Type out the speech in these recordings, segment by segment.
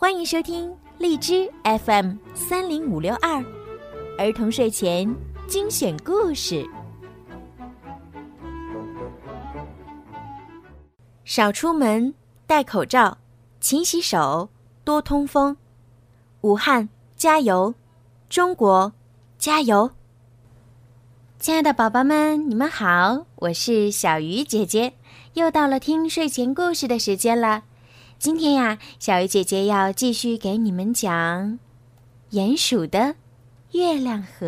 欢迎收听荔枝 FM 三零五六二儿童睡前精选故事。少出门，戴口罩，勤洗手，多通风。武汉加油，中国加油！亲爱的宝宝们，你们好，我是小鱼姐姐，又到了听睡前故事的时间了。今天呀，小鱼姐姐要继续给你们讲《鼹鼠的月亮河》。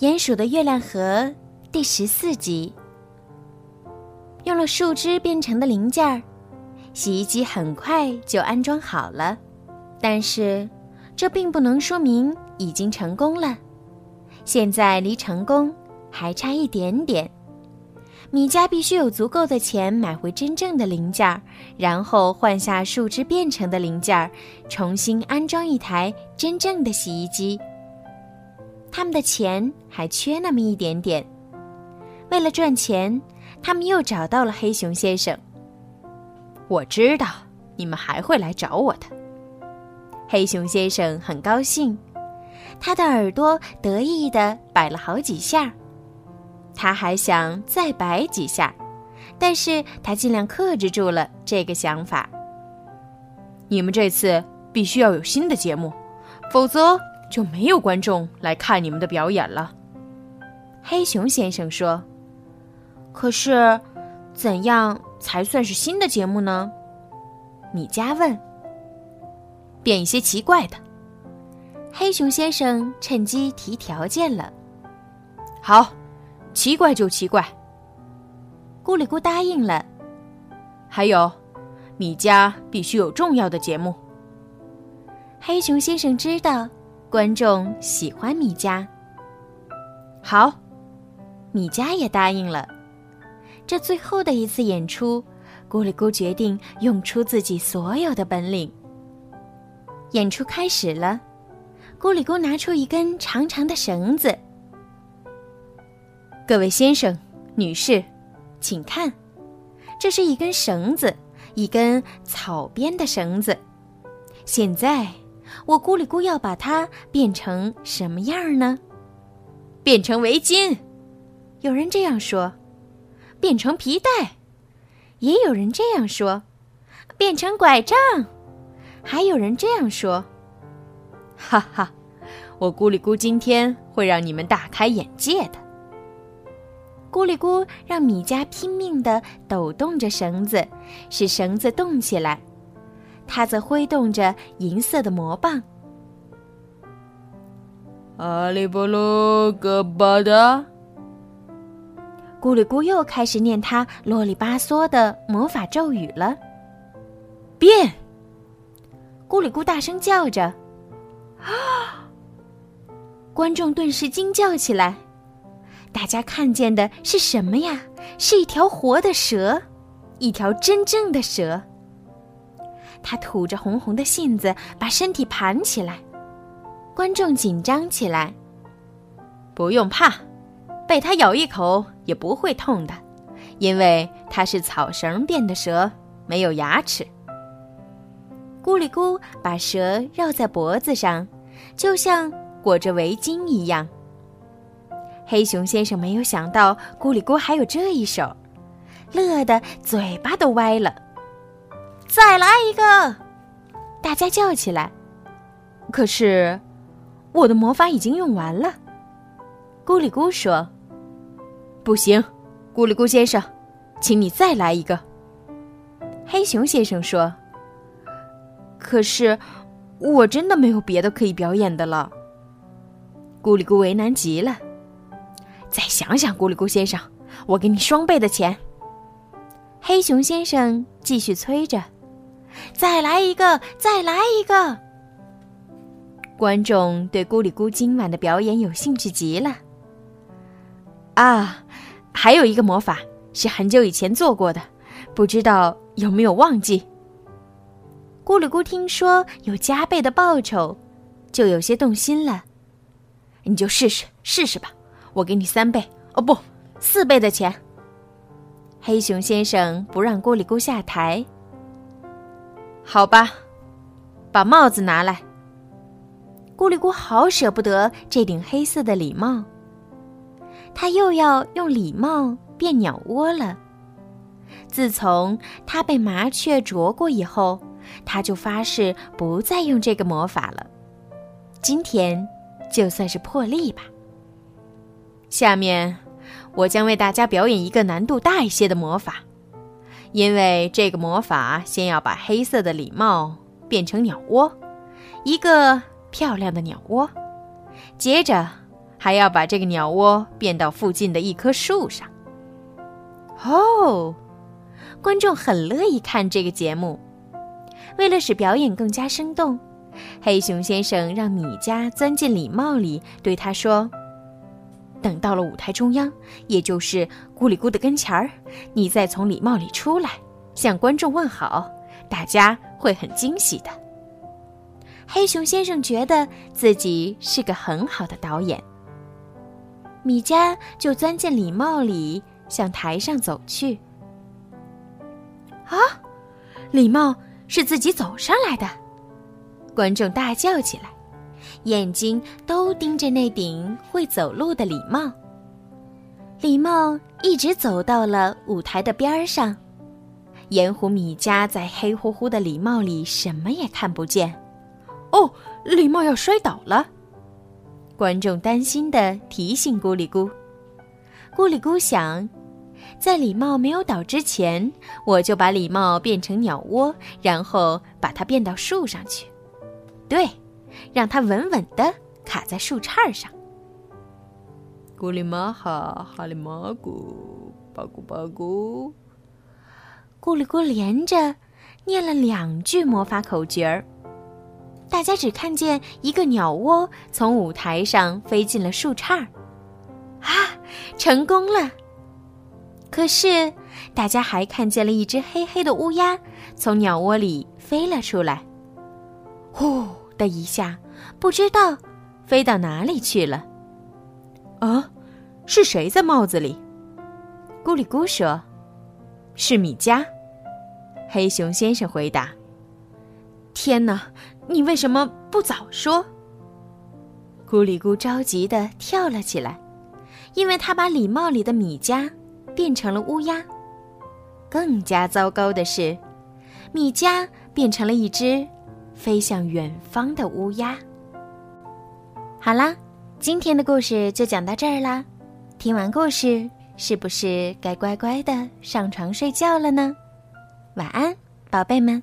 《鼹鼠的月亮河》第十四集。用了树枝变成的零件儿，洗衣机很快就安装好了。但是，这并不能说明已经成功了。现在离成功还差一点点。米家必须有足够的钱买回真正的零件儿，然后换下树枝变成的零件儿，重新安装一台真正的洗衣机。他们的钱还缺那么一点点。为了赚钱，他们又找到了黑熊先生。我知道你们还会来找我的。黑熊先生很高兴，他的耳朵得意地摆了好几下。他还想再摆几下，但是他尽量克制住了这个想法。你们这次必须要有新的节目，否则就没有观众来看你们的表演了。黑熊先生说：“可是，怎样才算是新的节目呢？”米迦问。“变一些奇怪的。”黑熊先生趁机提条件了。“好。”奇怪就奇怪。咕里咕答应了。还有，米家必须有重要的节目。黑熊先生知道观众喜欢米家。好，米家也答应了。这最后的一次演出，咕里咕决定用出自己所有的本领。演出开始了，咕里咕拿出一根长长的绳子。各位先生、女士，请看，这是一根绳子，一根草编的绳子。现在，我咕里咕要把它变成什么样呢？变成围巾，有人这样说；变成皮带，也有人这样说；变成拐杖，还有人这样说。哈哈，我咕里咕今天会让你们大开眼界的。咕里咕让米加拼命地抖动着绳子，使绳子动起来。他则挥动着银色的魔棒。阿里波罗格巴达。咕里咕又开始念他啰里吧嗦的魔法咒语了。变！咕里咕大声叫着。啊！观众顿时惊叫起来。大家看见的是什么呀？是一条活的蛇，一条真正的蛇。它吐着红红的信子，把身体盘起来。观众紧张起来。不用怕，被它咬一口也不会痛的，因为它是草绳变的蛇，没有牙齿。咕里咕把蛇绕在脖子上，就像裹着围巾一样。黑熊先生没有想到咕里咕还有这一手，乐得嘴巴都歪了。再来一个！大家叫起来。可是，我的魔法已经用完了。咕里咕说：“不行，咕里咕先生，请你再来一个。”黑熊先生说：“可是，我真的没有别的可以表演的了。”咕里咕为难极了。再想想，咕里咕先生，我给你双倍的钱。黑熊先生继续催着：“再来一个，再来一个！”观众对咕里咕今晚的表演有兴趣极了。啊，还有一个魔法是很久以前做过的，不知道有没有忘记？咕里咕听说有加倍的报酬，就有些动心了。你就试试试试吧。我给你三倍哦，不，四倍的钱。黑熊先生不让咕里咕下台。好吧，把帽子拿来。咕哩咕好舍不得这顶黑色的礼帽，他又要用礼帽变鸟窝了。自从他被麻雀啄过以后，他就发誓不再用这个魔法了。今天，就算是破例吧。下面，我将为大家表演一个难度大一些的魔法，因为这个魔法先要把黑色的礼帽变成鸟窝，一个漂亮的鸟窝，接着还要把这个鸟窝变到附近的一棵树上。哦，观众很乐意看这个节目。为了使表演更加生动。黑熊先生让米迦钻进礼帽里，对他说：“等到了舞台中央，也就是咕里咕的跟前儿，你再从礼帽里出来，向观众问好，大家会很惊喜的。”黑熊先生觉得自己是个很好的导演。米迦就钻进礼帽里，向台上走去。啊，礼帽是自己走上来的。观众大叫起来，眼睛都盯着那顶会走路的礼帽。礼帽一直走到了舞台的边儿上，盐湖米加在黑乎乎的礼帽里什么也看不见。哦，礼帽要摔倒了！观众担心的提醒咕里咕。咕里咕想，在礼帽没有倒之前，我就把礼帽变成鸟窝，然后把它变到树上去。对，让它稳稳的卡在树杈上。咕哩玛哈，哈哩玛咕，巴咕巴咕。咕哩咕连着念了两句魔法口诀儿，大家只看见一个鸟窝从舞台上飞进了树杈儿。啊，成功了！可是大家还看见了一只黑黑的乌鸦从鸟窝里飞了出来。呼的一下，不知道飞到哪里去了。啊，是谁在帽子里？咕里咕说：“是米加。”黑熊先生回答：“天哪，你为什么不早说？”咕里咕着急的跳了起来，因为他把礼帽里的米加变成了乌鸦。更加糟糕的是，米加变成了一只。飞向远方的乌鸦。好啦，今天的故事就讲到这儿啦。听完故事，是不是该乖乖的上床睡觉了呢？晚安，宝贝们。